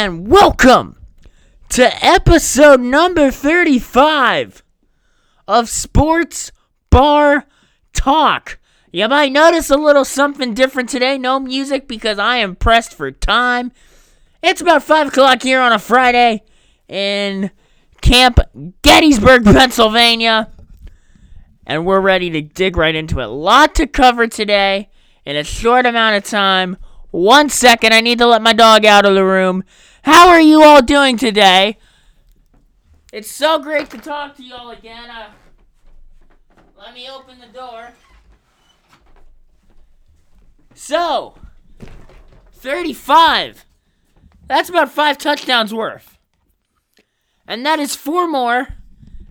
and welcome to episode number 35 of Sports Bar Talk. You might notice a little something different today. No music because I am pressed for time. It's about 5 o'clock here on a Friday in Camp Gettysburg, Pennsylvania. And we're ready to dig right into it. A Lot to cover today in a short amount of time. One second, I need to let my dog out of the room. How are you all doing today? It's so great to talk to you all again. Uh, let me open the door. So, 35. That's about five touchdowns worth. And that is four more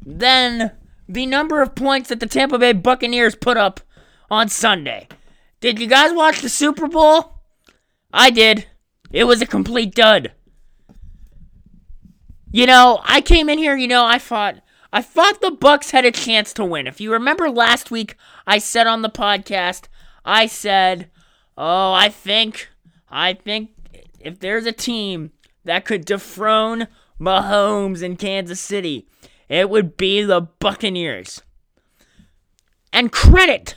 than the number of points that the Tampa Bay Buccaneers put up on Sunday. Did you guys watch the Super Bowl? I did. It was a complete dud. You know, I came in here, you know, I thought I thought the Bucks had a chance to win. If you remember last week, I said on the podcast, I said, "Oh, I think I think if there's a team that could dethrone Mahomes in Kansas City, it would be the Buccaneers." And credit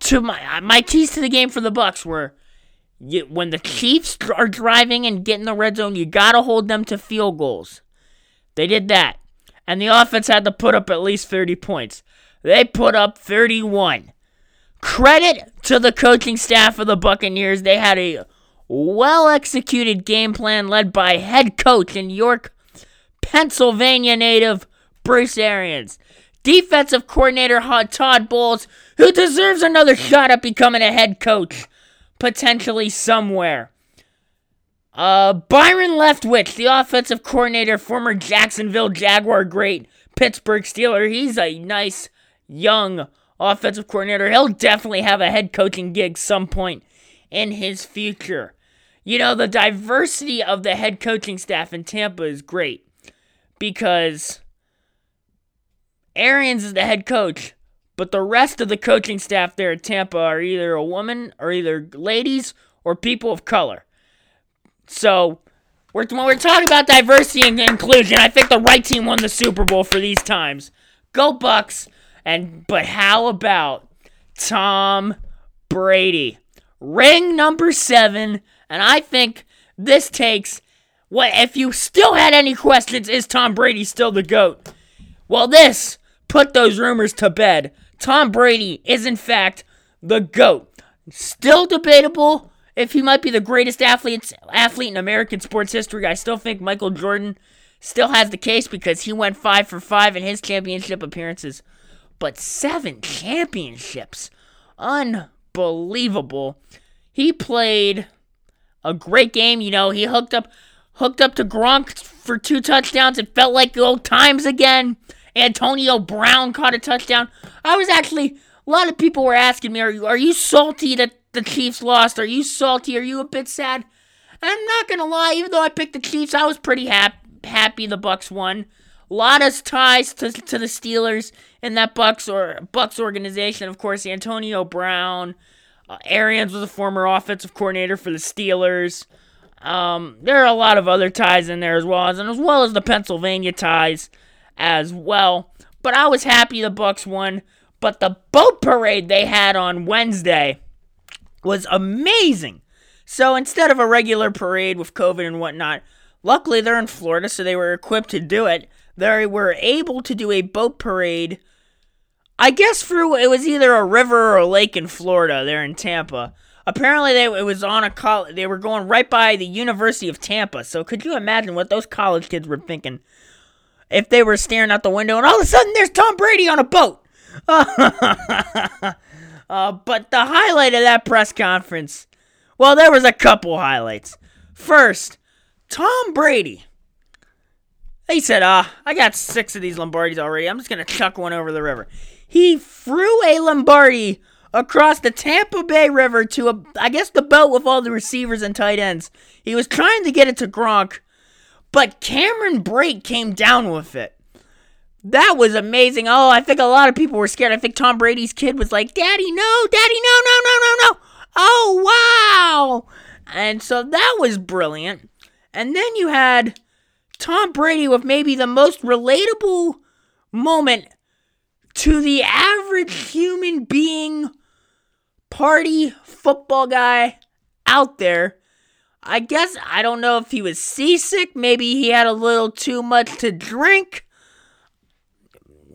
to my my keys to the game for the Bucks were you, when the Chiefs are driving and get in the red zone, you gotta hold them to field goals. They did that, and the offense had to put up at least 30 points. They put up 31. Credit to the coaching staff of the Buccaneers. They had a well executed game plan led by head coach in York, Pennsylvania native Bruce Arians. Defensive coordinator Todd Bowles, who deserves another shot at becoming a head coach potentially somewhere. Uh, Byron Leftwich, the offensive coordinator, former Jacksonville Jaguar great, Pittsburgh Steeler. He's a nice young offensive coordinator. He'll definitely have a head coaching gig some point in his future. You know, the diversity of the head coaching staff in Tampa is great because Arians is the head coach, but the rest of the coaching staff there at Tampa are either a woman or either ladies or people of color. So, we're, when we're talking about diversity and inclusion, I think the right team won the Super Bowl for these times. Go Bucks! And but how about Tom Brady? Ring number seven, and I think this takes what if you still had any questions, is Tom Brady still the GOAT? Well, this put those rumors to bed. Tom Brady is, in fact, the GOAT. Still debatable if he might be the greatest athlete, athlete in American sports history. I still think Michael Jordan still has the case because he went 5 for 5 in his championship appearances. But seven championships. Unbelievable. He played a great game. You know, he hooked up hooked up to Gronk for two touchdowns. It felt like the old times again. Antonio Brown caught a touchdown. I was actually a lot of people were asking me, "Are you are you salty that the Chiefs lost? Are you salty? Are you a bit sad?" And I'm not gonna lie, even though I picked the Chiefs, I was pretty happy happy the Bucks won. A lot of ties to, to the Steelers in that Bucks or Bucks organization. Of course, Antonio Brown, uh, Arians was a former offensive coordinator for the Steelers. Um, there are a lot of other ties in there as well as, and as well as the Pennsylvania ties as well. But I was happy the Bucks won. But the boat parade they had on Wednesday was amazing. So instead of a regular parade with COVID and whatnot, luckily they're in Florida, so they were equipped to do it. They were able to do a boat parade. I guess through it was either a river or a lake in Florida. There in Tampa. Apparently, they it was on a college. They were going right by the University of Tampa. So could you imagine what those college kids were thinking? If they were staring out the window and all of a sudden there's Tom Brady on a boat. uh, but the highlight of that press conference, well, there was a couple highlights. First, Tom Brady. He said, ah, uh, I got six of these Lombardis already. I'm just to chuck one over the river. He threw a Lombardi across the Tampa Bay River to, a, I guess, the boat with all the receivers and tight ends. He was trying to get it to Gronk, but Cameron Brate came down with it. That was amazing. Oh, I think a lot of people were scared. I think Tom Brady's kid was like, Daddy, no, Daddy, no, no, no, no, no. Oh, wow. And so that was brilliant. And then you had Tom Brady with maybe the most relatable moment to the average human being party football guy out there. I guess I don't know if he was seasick, maybe he had a little too much to drink.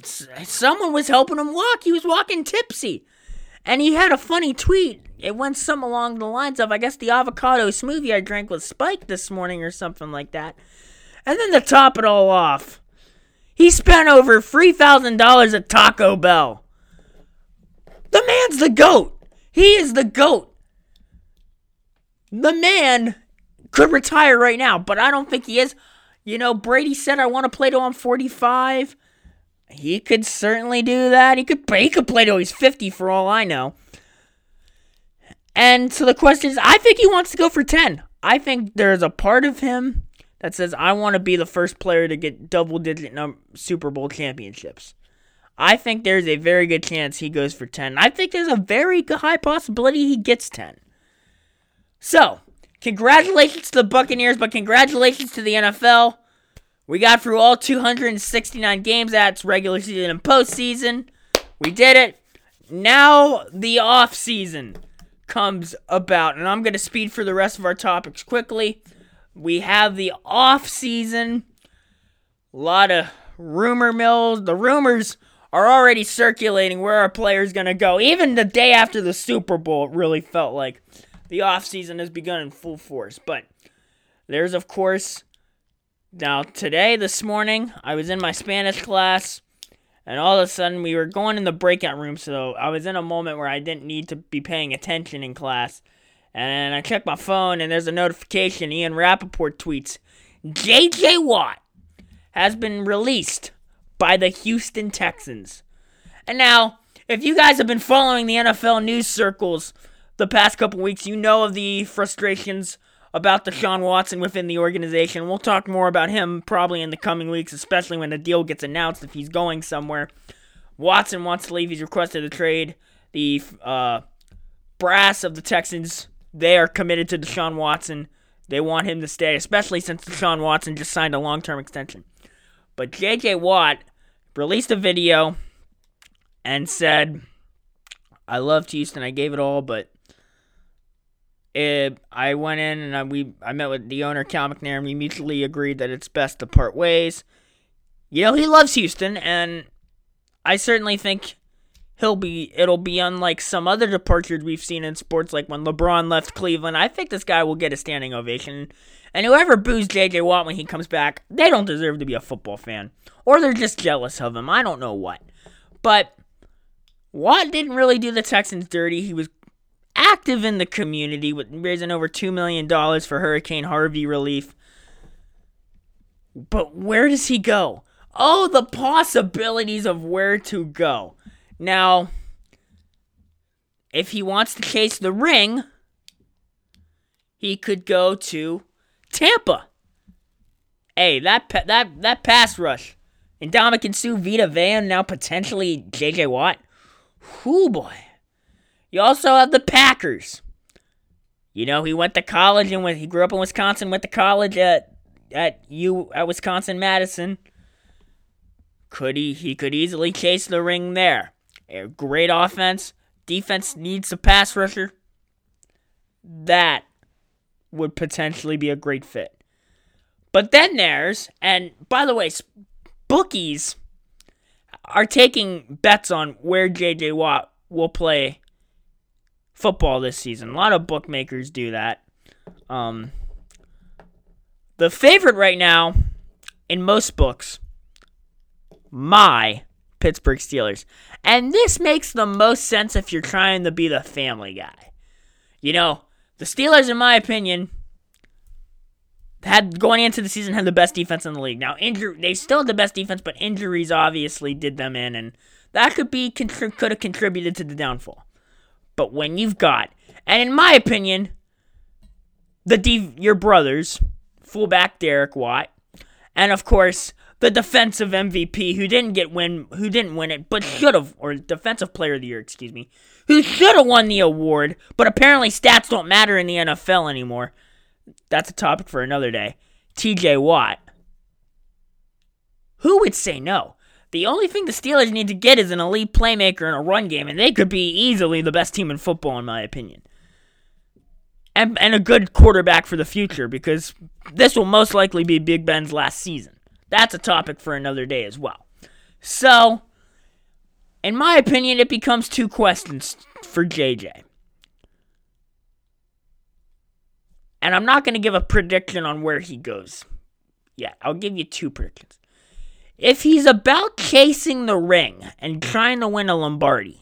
Someone was helping him walk. He was walking tipsy. And he had a funny tweet. It went some along the lines of I guess the avocado smoothie I drank was spiked this morning or something like that. And then to top it all off, he spent over $3,000 at Taco Bell. The man's the GOAT. He is the GOAT. The man could retire right now, but I don't think he is. You know, Brady said, I want to play till I'm 45. He could certainly do that. He could, he could play till he's 50 for all I know. And so the question is, I think he wants to go for 10. I think there's a part of him that says, I want to be the first player to get double digit num- Super Bowl championships. I think there's a very good chance he goes for 10. I think there's a very high possibility he gets 10. So, congratulations to the Buccaneers, but congratulations to the NFL. We got through all 269 games. That's regular season and postseason. We did it. Now the off season comes about, and I'm going to speed for the rest of our topics quickly. We have the off season. A lot of rumor mills. The rumors are already circulating where our players going to go. Even the day after the Super Bowl, it really felt like the off season has begun in full force. But there's, of course, now today, this morning, I was in my Spanish class. And all of a sudden, we were going in the breakout room, so I was in a moment where I didn't need to be paying attention in class. And I checked my phone, and there's a notification. Ian Rapoport tweets JJ Watt has been released by the Houston Texans. And now, if you guys have been following the NFL news circles the past couple weeks, you know of the frustrations about Deshaun Watson within the organization. We'll talk more about him probably in the coming weeks, especially when the deal gets announced if he's going somewhere. Watson wants to leave. He's requested a trade. The uh, brass of the Texans, they are committed to Deshaun Watson. They want him to stay, especially since Deshaun Watson just signed a long term extension. But J.J. Watt released a video and said, I loved Houston. I gave it all, but it, I went in and I, we I met with the owner Cal McNair and we mutually agreed that it's best to part ways. You know he loves Houston and I certainly think he'll be it'll be unlike some other departures we've seen in sports like when LeBron left Cleveland. I think this guy will get a standing ovation. And whoever boos JJ Watt when he comes back, they don't deserve to be a football fan. Or they're just jealous of him. I don't know what. But Watt didn't really do the Texans dirty. He was active in the community with raising over $2 million for Hurricane Harvey relief. But where does he go? Oh, the possibilities of where to go. Now, if he wants to chase the ring, he could go to Tampa. Hey, that that that pass rush. And Ndamukong Suh, Vita Vea, now potentially JJ Watt. Whoo boy. You also have the Packers. You know, he went to college and he grew up in Wisconsin, went to college at at U at Wisconsin Madison. Could he he could easily chase the ring there. A great offense. Defense needs a pass rusher. That would potentially be a great fit. But then there's, and by the way, bookies are taking bets on where JJ Watt will play football this season. A lot of bookmakers do that. Um, the favorite right now in most books, my Pittsburgh Steelers. And this makes the most sense if you're trying to be the family guy. You know, the Steelers, in my opinion, had going into the season had the best defense in the league. Now, injury they still had the best defense, but injuries obviously did them in, and that could be could have contributed to the downfall. But when you've got, and in my opinion, the D, your brothers, fullback Derek Watt, and of course the defensive MVP who didn't get win, who didn't win it, but should have, or defensive player of the year, excuse me, who should have won the award, but apparently stats don't matter in the NFL anymore. That's a topic for another day. TJ Watt, who would say no? The only thing the Steelers need to get is an elite playmaker in a run game, and they could be easily the best team in football, in my opinion. And, and a good quarterback for the future, because this will most likely be Big Ben's last season. That's a topic for another day as well. So, in my opinion, it becomes two questions for JJ. And I'm not going to give a prediction on where he goes. Yeah, I'll give you two predictions. If he's about chasing the ring and trying to win a Lombardi,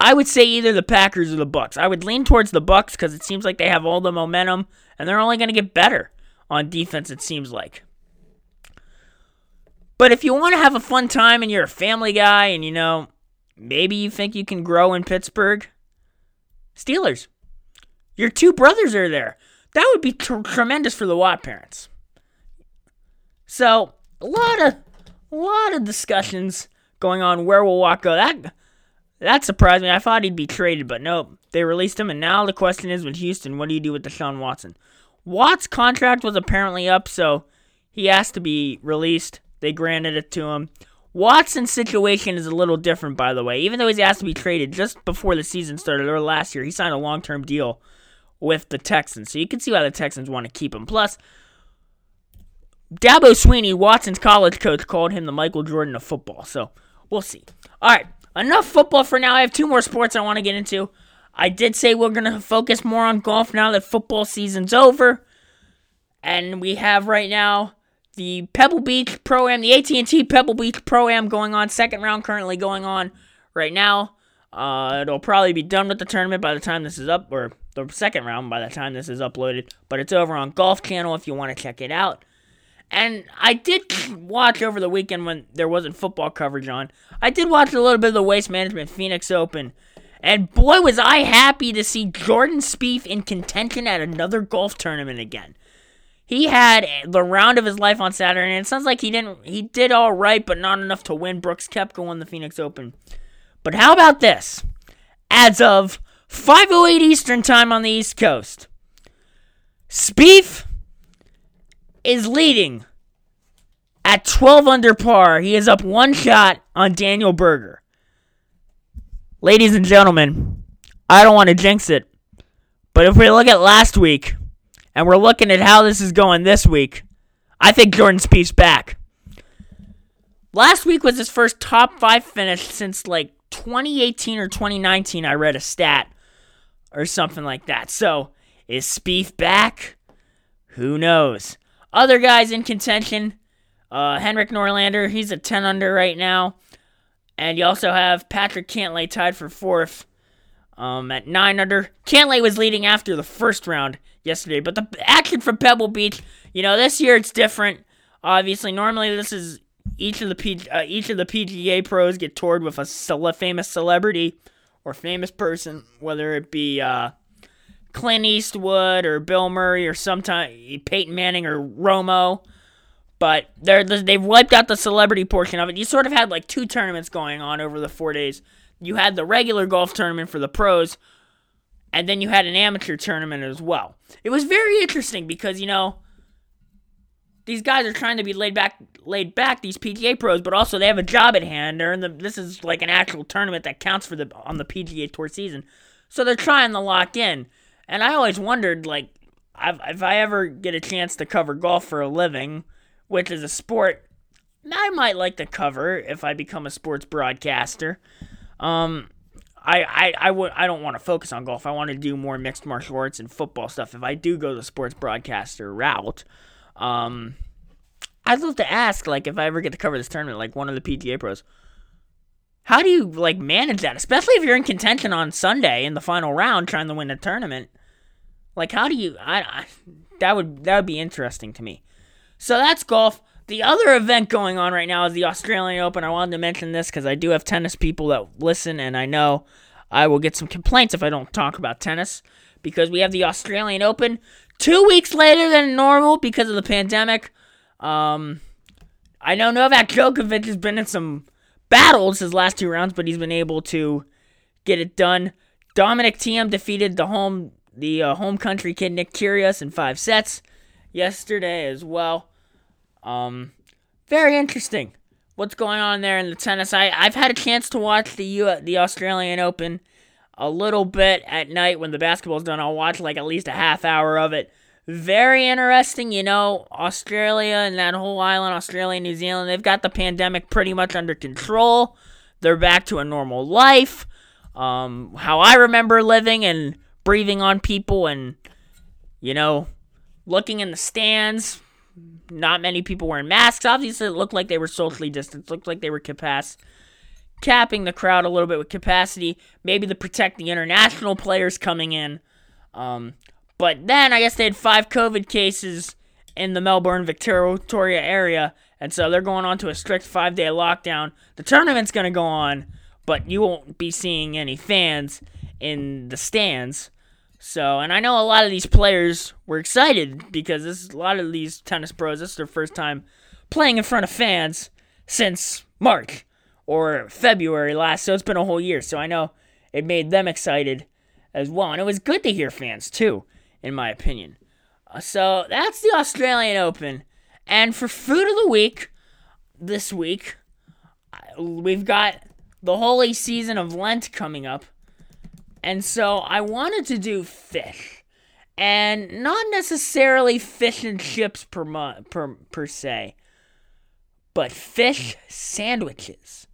I would say either the Packers or the Bucks. I would lean towards the Bucks because it seems like they have all the momentum and they're only going to get better on defense. It seems like. But if you want to have a fun time and you're a family guy and you know maybe you think you can grow in Pittsburgh, Steelers. Your two brothers are there. That would be tr- tremendous for the Watt parents. So a lot of a lot of discussions going on where will Watt go. That that surprised me. I thought he'd be traded, but nope. They released him, and now the question is with Houston, what do you do with Deshaun Watson? Watt's contract was apparently up, so he asked to be released. They granted it to him. Watson's situation is a little different, by the way. Even though he's asked to be traded just before the season started, or last year, he signed a long term deal with the Texans. So you can see why the Texans want to keep him. Plus, Dabo Swinney, Watson's college coach, called him the Michael Jordan of football. So we'll see. All right, enough football for now. I have two more sports I want to get into. I did say we're going to focus more on golf now that football season's over. And we have right now the Pebble Beach Pro Am, the AT&T Pebble Beach Pro Am going on, second round currently going on right now. Uh, it'll probably be done with the tournament by the time this is up, or the second round by the time this is uploaded. But it's over on Golf Channel if you want to check it out. And I did watch over the weekend when there wasn't football coverage on. I did watch a little bit of the Waste Management Phoenix Open. And boy, was I happy to see Jordan Spieth in contention at another golf tournament again. He had the round of his life on Saturday, and it sounds like he didn't. He did all right, but not enough to win. Brooks Koepka won the Phoenix Open. But how about this? As of 5:08 Eastern Time on the East Coast, Spieth is leading at 12 under par. He is up one shot on Daniel Berger. Ladies and gentlemen, I don't want to jinx it, but if we look at last week and we're looking at how this is going this week, I think Jordan Spieth's back. Last week was his first top five finish since like 2018 or 2019. I read a stat or something like that. So is Spieth back? Who knows? Other guys in contention, uh, Henrik Norlander, he's a 10 under right now. And you also have Patrick Cantlay tied for fourth um, at 9 under. Cantlay was leading after the first round yesterday, but the action from Pebble Beach, you know, this year it's different. Obviously, normally this is each of the P, uh, each of the PGA pros get toured with a famous celebrity or famous person, whether it be uh, Clint Eastwood or Bill Murray or sometime Peyton Manning or Romo. But they're, they've wiped out the celebrity portion of it. You sort of had like two tournaments going on over the four days. You had the regular golf tournament for the pros, and then you had an amateur tournament as well. It was very interesting because, you know, these guys are trying to be laid back, laid back. These PGA pros, but also they have a job at hand. They're in the. This is like an actual tournament that counts for the on the PGA Tour season, so they're trying to lock in. And I always wondered, like, if I ever get a chance to cover golf for a living, which is a sport I might like to cover if I become a sports broadcaster. Um, I, I, I would I don't want to focus on golf. I want to do more mixed martial arts and football stuff. If I do go the sports broadcaster route, um, I'd love to ask like if I ever get to cover this tournament, like one of the PGA pros. How do you like manage that, especially if you're in contention on Sunday in the final round trying to win the tournament? Like, how do you? I, I that would that would be interesting to me. So that's golf. The other event going on right now is the Australian Open. I wanted to mention this because I do have tennis people that listen, and I know I will get some complaints if I don't talk about tennis because we have the Australian Open two weeks later than normal because of the pandemic. Um, I know Novak Djokovic has been in some battles his last two rounds, but he's been able to get it done. Dominic Thiem defeated the home the uh, home country kid Nick Kyrgios in five sets yesterday as well. Um, very interesting. What's going on there in the tennis? I I've had a chance to watch the U the Australian Open a little bit at night when the basketball's done. I'll watch like at least a half hour of it. Very interesting, you know, Australia and that whole island, Australia, New Zealand, they've got the pandemic pretty much under control. They're back to a normal life. Um, how I remember living and breathing on people and, you know, looking in the stands. Not many people wearing masks. Obviously, it looked like they were socially distanced. Looked like they were capacity capping the crowd a little bit with capacity, maybe to protect the international players coming in. Um, but then I guess they had five COVID cases in the Melbourne, Victoria area, and so they're going on to a strict five day lockdown. The tournament's going to go on, but you won't be seeing any fans in the stands. So, and I know a lot of these players were excited because this a lot of these tennis pros. This is their first time playing in front of fans since March or February last, so it's been a whole year. So I know it made them excited as well. And it was good to hear fans, too, in my opinion. Uh, so that's the Australian Open. And for food of the week, this week, we've got the holy season of Lent coming up. And so I wanted to do fish. And not necessarily fish and chips per, per, per se, but fish sandwiches.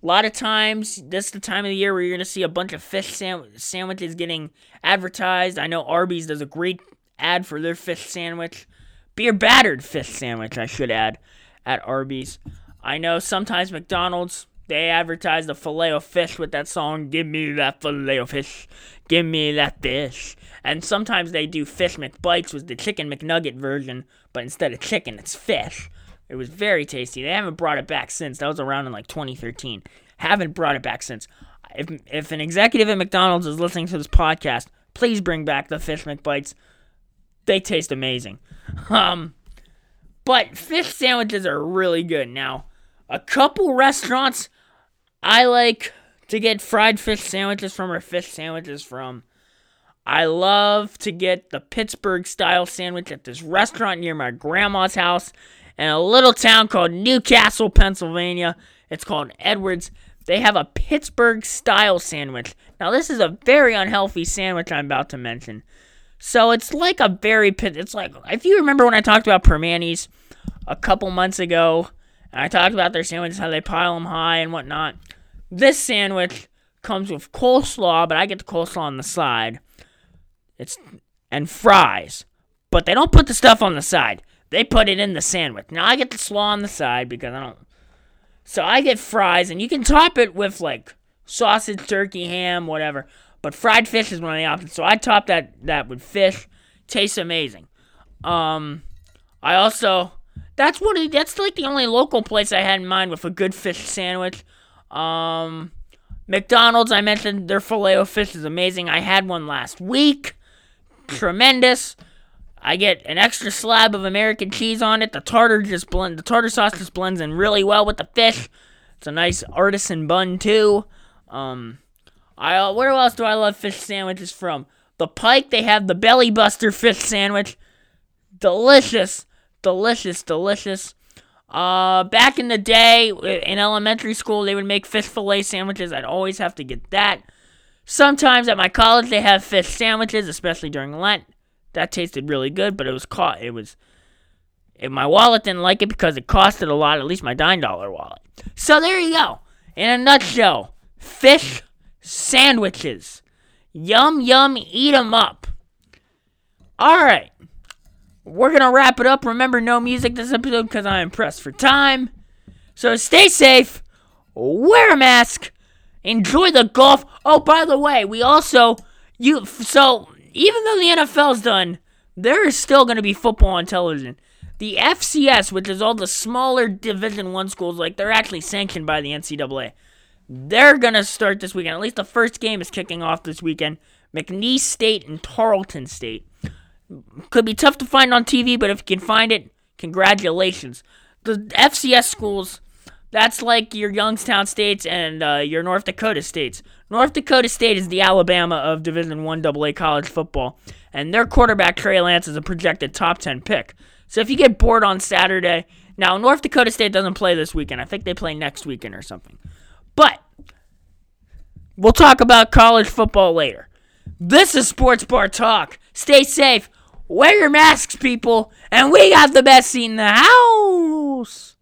A lot of times, this is the time of the year where you're going to see a bunch of fish sandwiches getting advertised. I know Arby's does a great ad for their fish sandwich. Beer battered fish sandwich, I should add, at Arby's. I know sometimes McDonald's, they advertise the filet of fish with that song, Give me that filet of fish, give me that fish. And sometimes they do fish McBites with the chicken McNugget version, but instead of chicken, it's fish. It was very tasty. They haven't brought it back since. That was around in like 2013. Haven't brought it back since. If, if an executive at McDonald's is listening to this podcast, please bring back the fish McBites. They taste amazing. Um, but fish sandwiches are really good. Now, a couple restaurants I like to get fried fish sandwiches from or fish sandwiches from. I love to get the Pittsburgh style sandwich at this restaurant near my grandma's house in a little town called Newcastle, Pennsylvania. It's called Edwards. They have a Pittsburgh style sandwich. Now, this is a very unhealthy sandwich I'm about to mention. So it's like a very it's like if you remember when I talked about Primanti's a couple months ago, and I talked about their sandwiches how they pile them high and whatnot. This sandwich comes with coleslaw, but I get the coleslaw on the side. It's and fries, but they don't put the stuff on the side. They put it in the sandwich. Now I get the slaw on the side because I don't. So I get fries, and you can top it with like sausage, turkey, ham, whatever. But fried fish is one of the options. So I top that that with fish. Tastes amazing. Um, I also that's what it, that's like the only local place I had in mind with a good fish sandwich. Um, McDonald's I mentioned their filet o fish is amazing. I had one last week. Tremendous. I get an extra slab of American cheese on it. The tartar just blend the tartar sauce just blends in really well with the fish. It's a nice artisan bun too. Um, I uh, where else do I love fish sandwiches from? The Pike they have the Belly Buster fish sandwich. Delicious, delicious, delicious. Uh, back in the day in elementary school, they would make fish fillet sandwiches. I'd always have to get that. Sometimes at my college, they have fish sandwiches, especially during Lent. That tasted really good, but it was caught. It was. It, my wallet didn't like it because it costed a lot. At least my nine dollar wallet. So there you go. In a nutshell, fish sandwiches. Yum yum, eat 'em up. All right, we're gonna wrap it up. Remember, no music this episode because I am pressed for time. So stay safe, wear a mask, enjoy the golf. Oh, by the way, we also you so even though the NFL's done, there is still going to be football on television. The FCS, which is all the smaller Division One schools, like they're actually sanctioned by the NCAA. They're gonna start this weekend. At least the first game is kicking off this weekend. McNeese State and Tarleton State. Could be tough to find on TV, but if you can find it, congratulations. The FCS schools, that's like your Youngstown states and uh, your North Dakota states. North Dakota State is the Alabama of Division One AA college football, and their quarterback Trey Lance is a projected top 10 pick. So if you get bored on Saturday, now North Dakota State doesn't play this weekend. I think they play next weekend or something. But we'll talk about college football later. This is Sports Bar Talk. Stay safe. Wear your masks, people. And we got the best seat in the house.